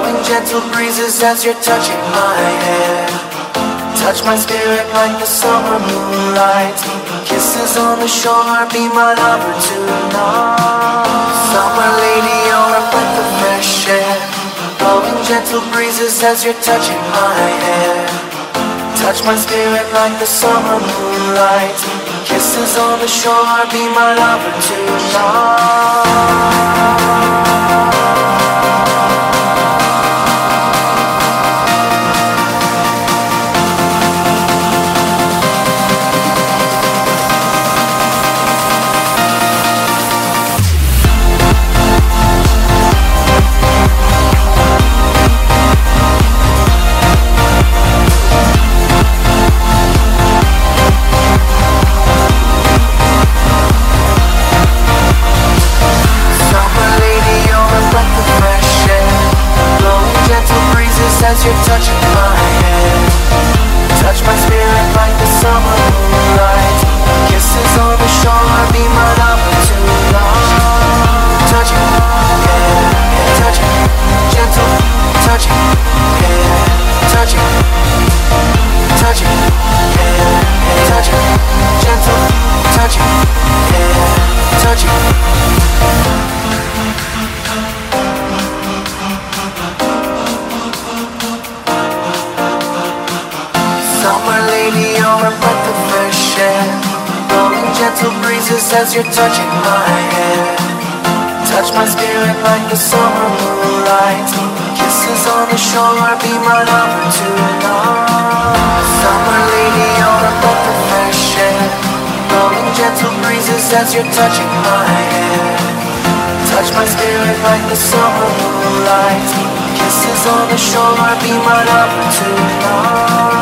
Blowing gentle breezes as you're touching my hair. Touch my spirit like the summer moonlight. Kisses on the shore, be my lover tonight. Summer lady, you're a breath of fresh air. Blowing gentle breezes as you're touching my hair. Touch my spirit like the summer moonlight. Kisses on the shore, be my lover tonight. As you're touching my hand. Touch my spirit like the summer moonlight. Kisses on the shore, be my lover tonight. Touching, yeah, yeah, touching Gentle, touching, yeah, touching Touching, yeah, yeah, touching Gentle, touching, yeah, touching gentle breezes as you're touching my hair Touch my spirit like the summer moonlight. Kisses on the shore, be my lover tonight Summer lady, you're a breath of fresh air Blowing gentle breezes as you're touching my hair Touch my spirit like the summer moonlight. Kisses on the shore, be my lover tonight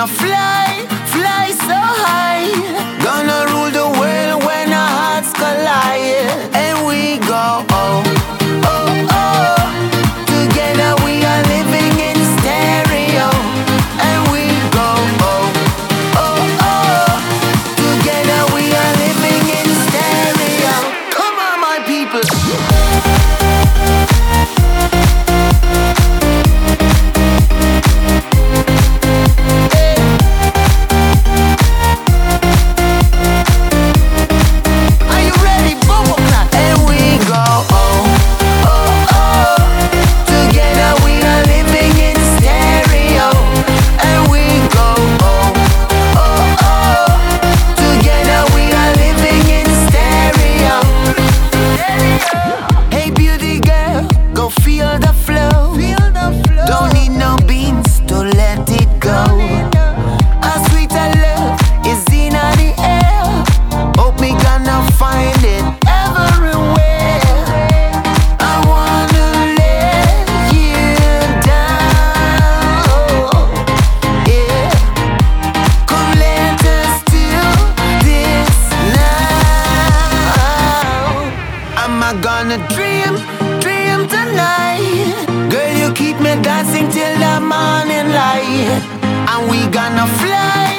Are you dancing till the morning light. And we gonna fly, fly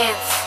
dance.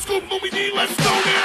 Scoop, Moby D, let's go now.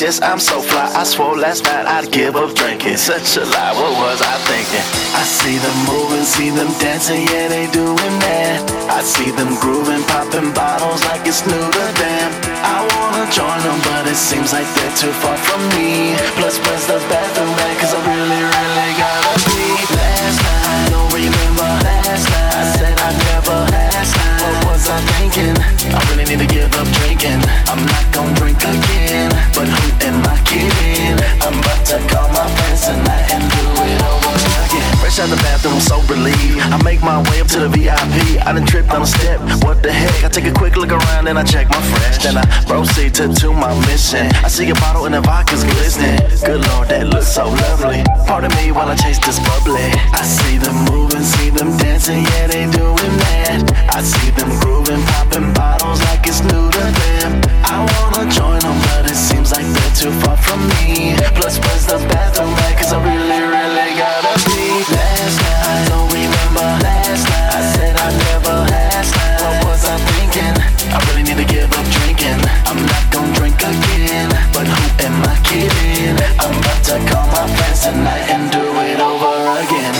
Yes, I'm so fly. I swore last night I'd give up drinking. Such a lie, make my way up to the VIP. I done tripped on a step. What the heck? I take a quick look around and I check my fresh. Then I proceed to, to my mission. I see a bottle and the vodka's glistening. Good lord, that looks so lovely. Pardon me while I chase this bubbly. I see them moving, see them dancing, yeah, they doing that. I see them grooving, popping bottles like it's new to them. I wanna join them, but it seems like they're too far from me. Plus, where's the bathroom at? Cause I really, really gotta be. Last tonight and do it over again.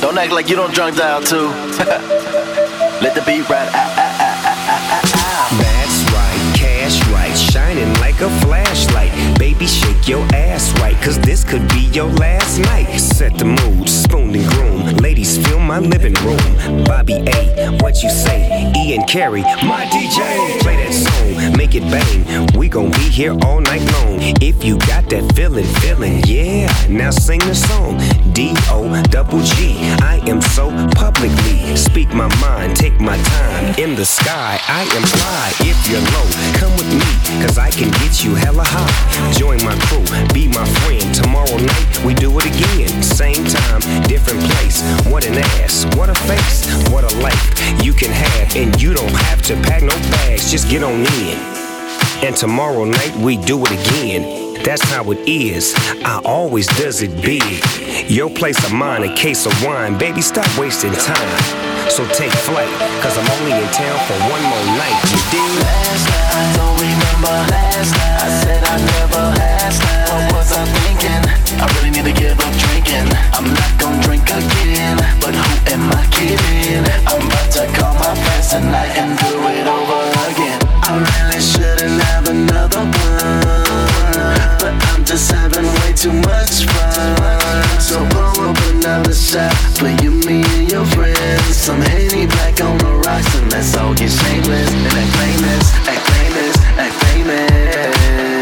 Don't act like you don't drunk dial too. Let the beat ride. Ah, ah, ah. That's right, cash right, shining like a flashlight. Baby, shake your ass right, cause this could be your last night. Set the mood, spoon and groom. Ladies, fill my living room. Bobby A, what you say? Ian Carey, my DJ. Play that song, make it bang. We gon' be here all night long. If you got that feeling, feeling, yeah. Now sing the song. D O double G. I am so publicly. Speak my mind, take my time. In the sky, I am fly. If you're low, come with me, cause I can get you hella high. Join my crew, be my friend. Tomorrow night, we do it again. Same time, different place. What an ass, what a face, what a life you can have. And you don't have to pack no bags, just get on in. And tomorrow night we do it again. That's how it is. I always does it big. Your place of mine, a case of wine. Baby, stop wasting time. So take flight, cause I'm only in town for one more night. You dig? Last night, I don't remember last night. I said I never asked. What was I thinking? I really need to give up drinking. I'm not gonna drink again. But who am I kidding? I'm about to call my friends tonight and do it over again. I really shouldn't have another one. But I'm just having way too much fun. So pour up another shot for you, me, and your friends. Some Henny black on the rocks, and let's all get shameless and act famous, act famous, act famous.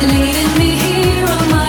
Leading me here on my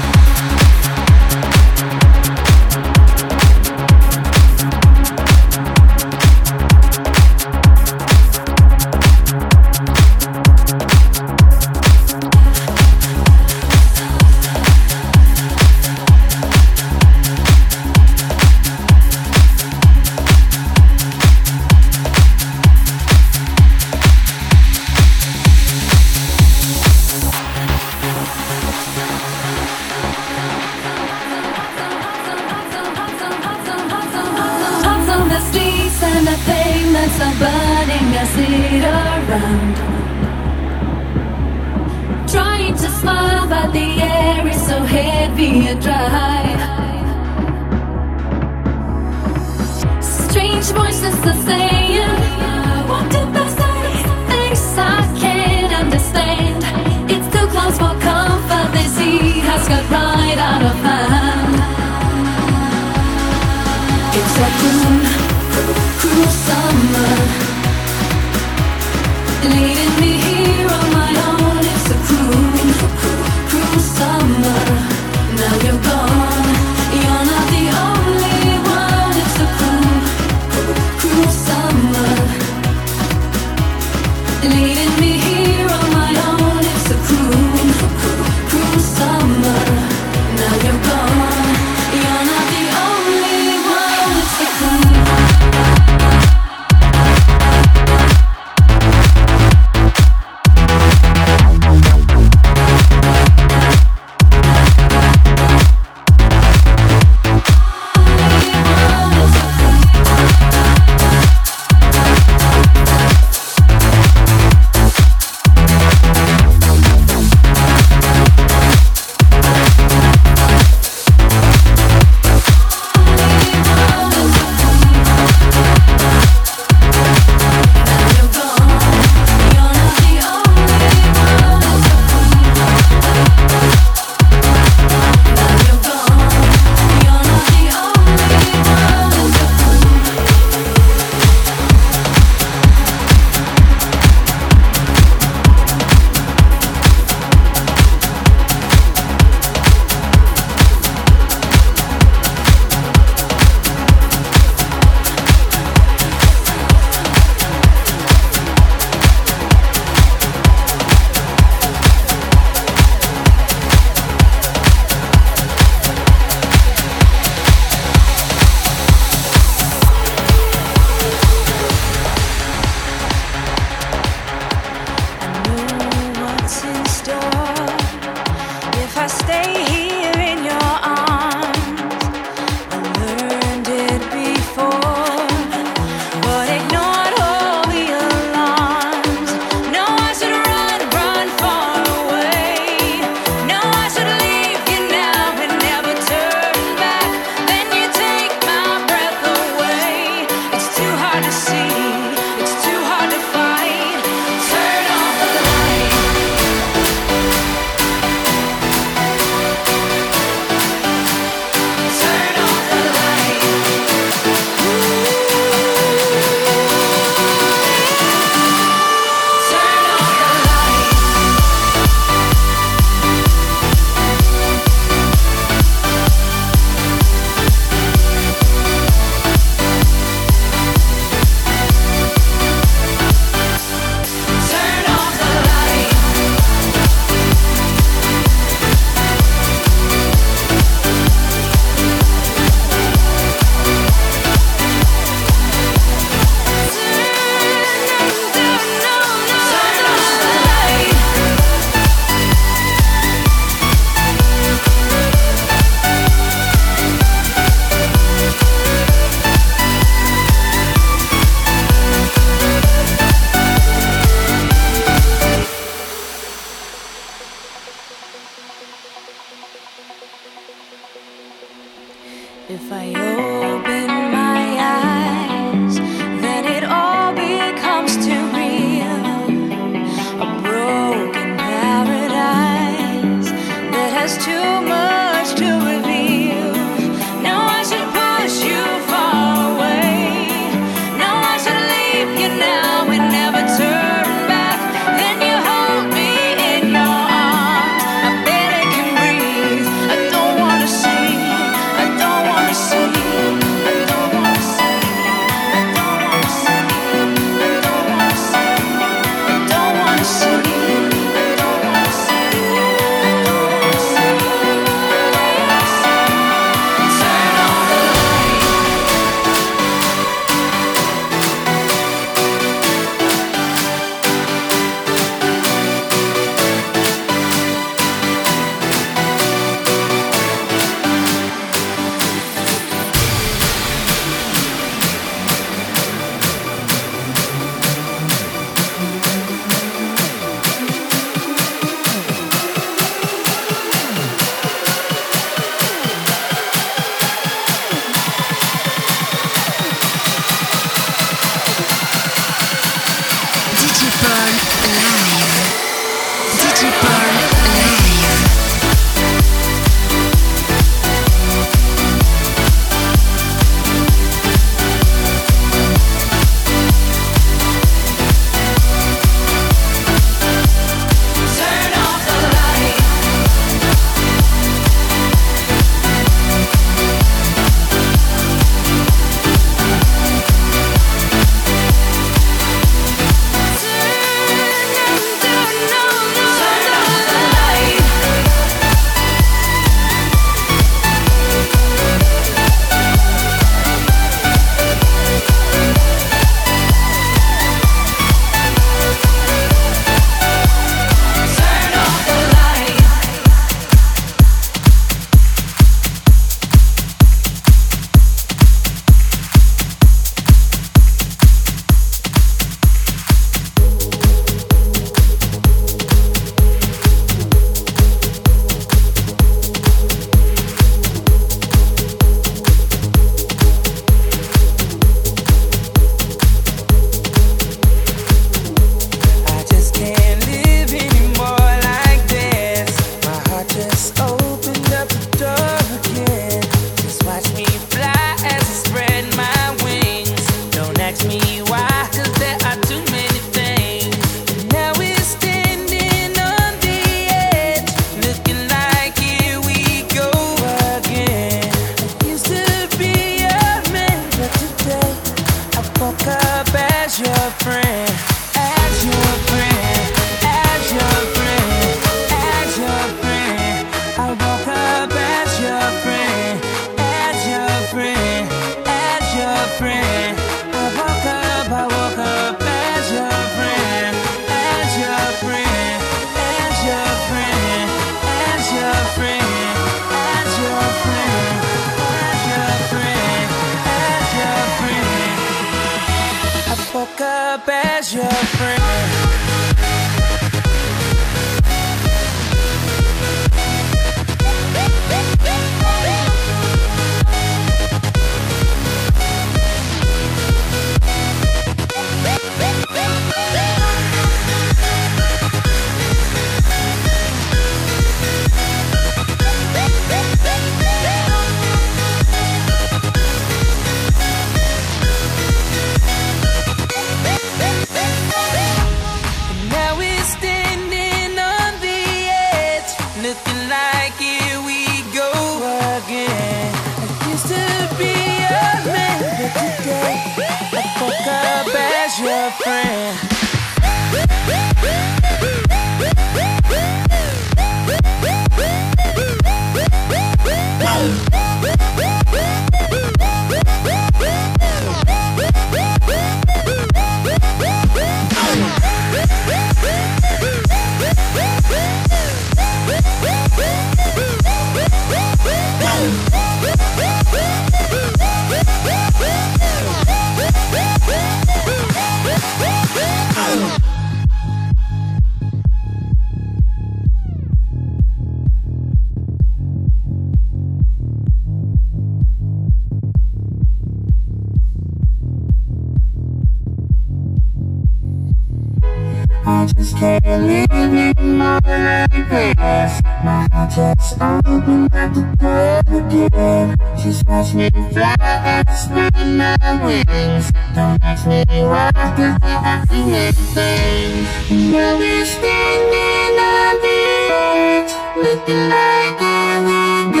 just can't live anymore like this. My heart just opened like the bird again. Just watch me fly and spread my wings. Don't ask me why, cause the feel things. Now we're standing on the edge Looking like a window.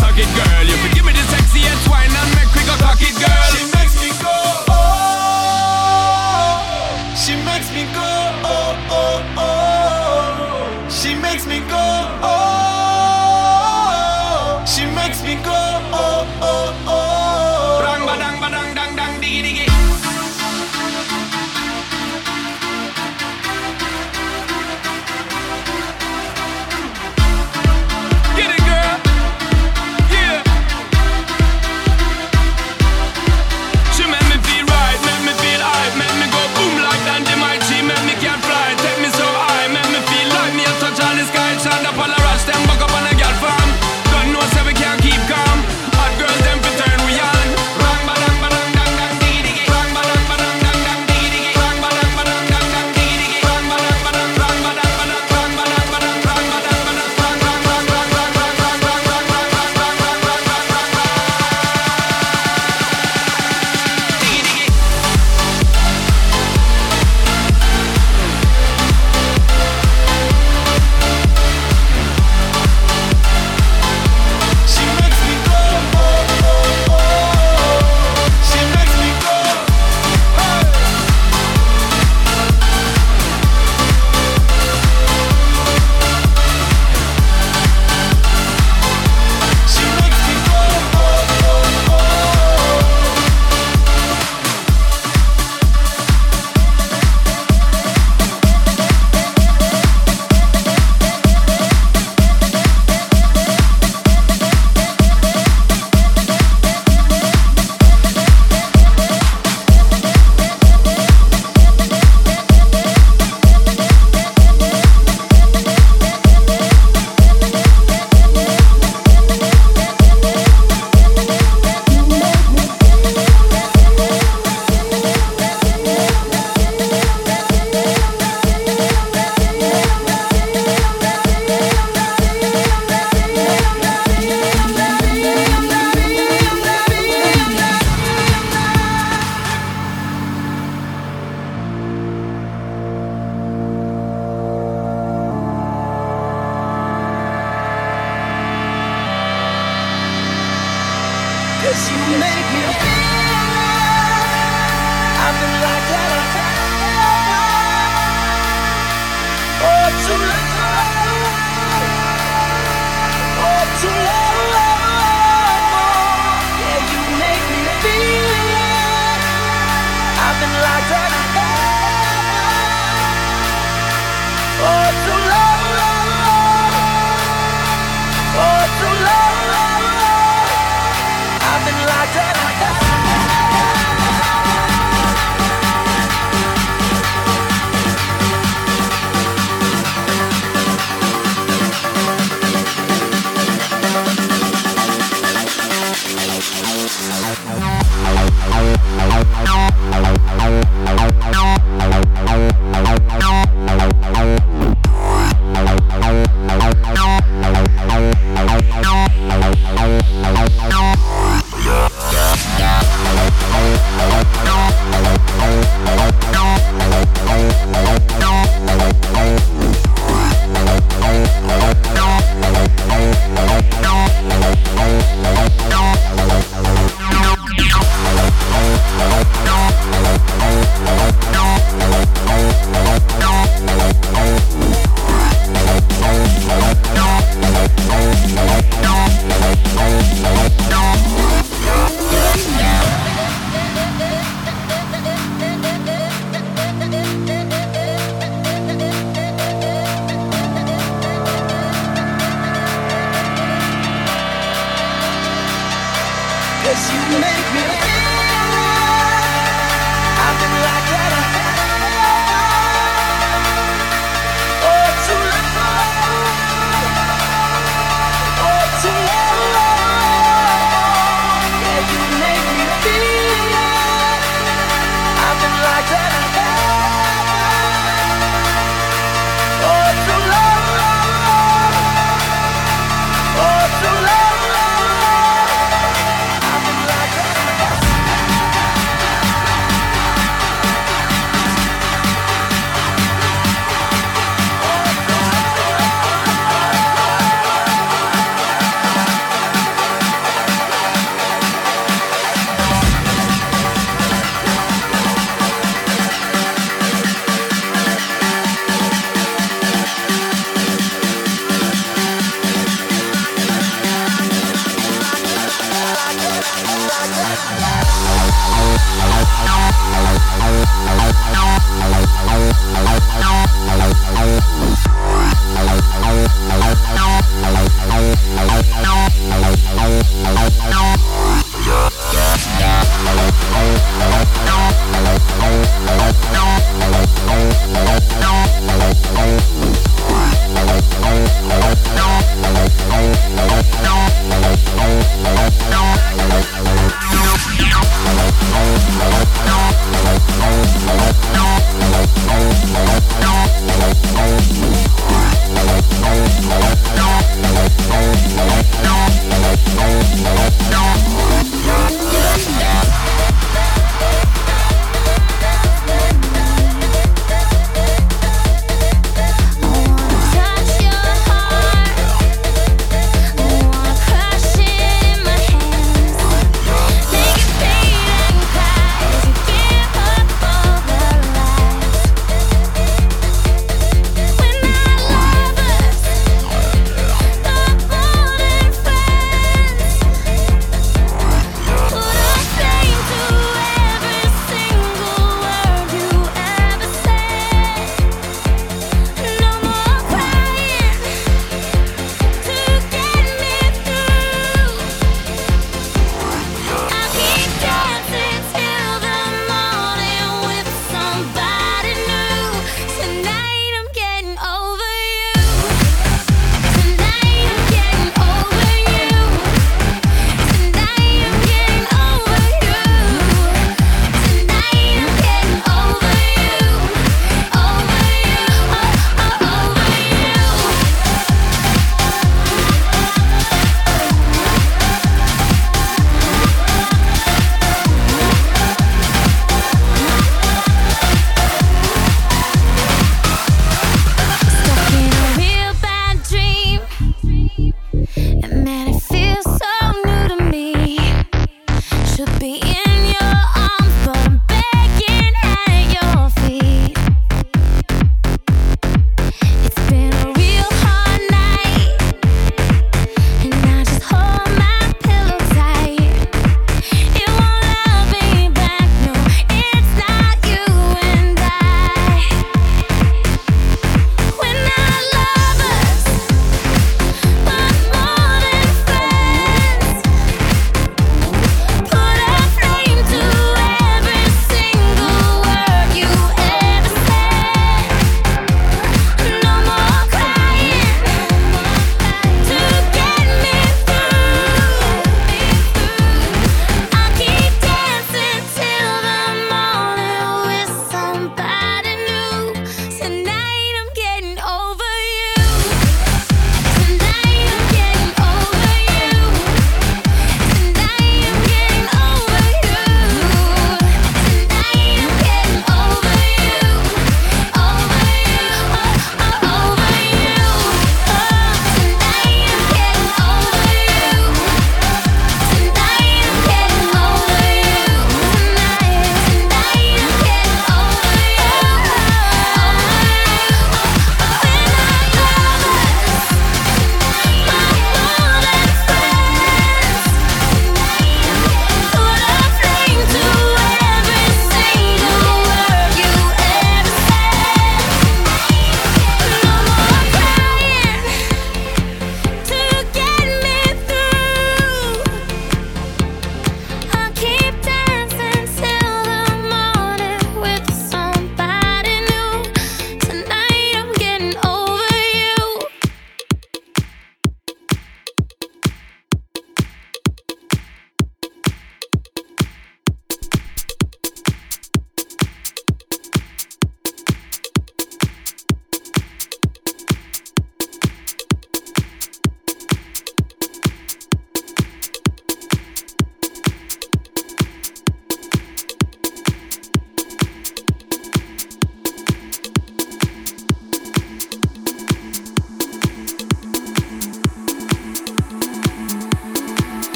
target girl, you forget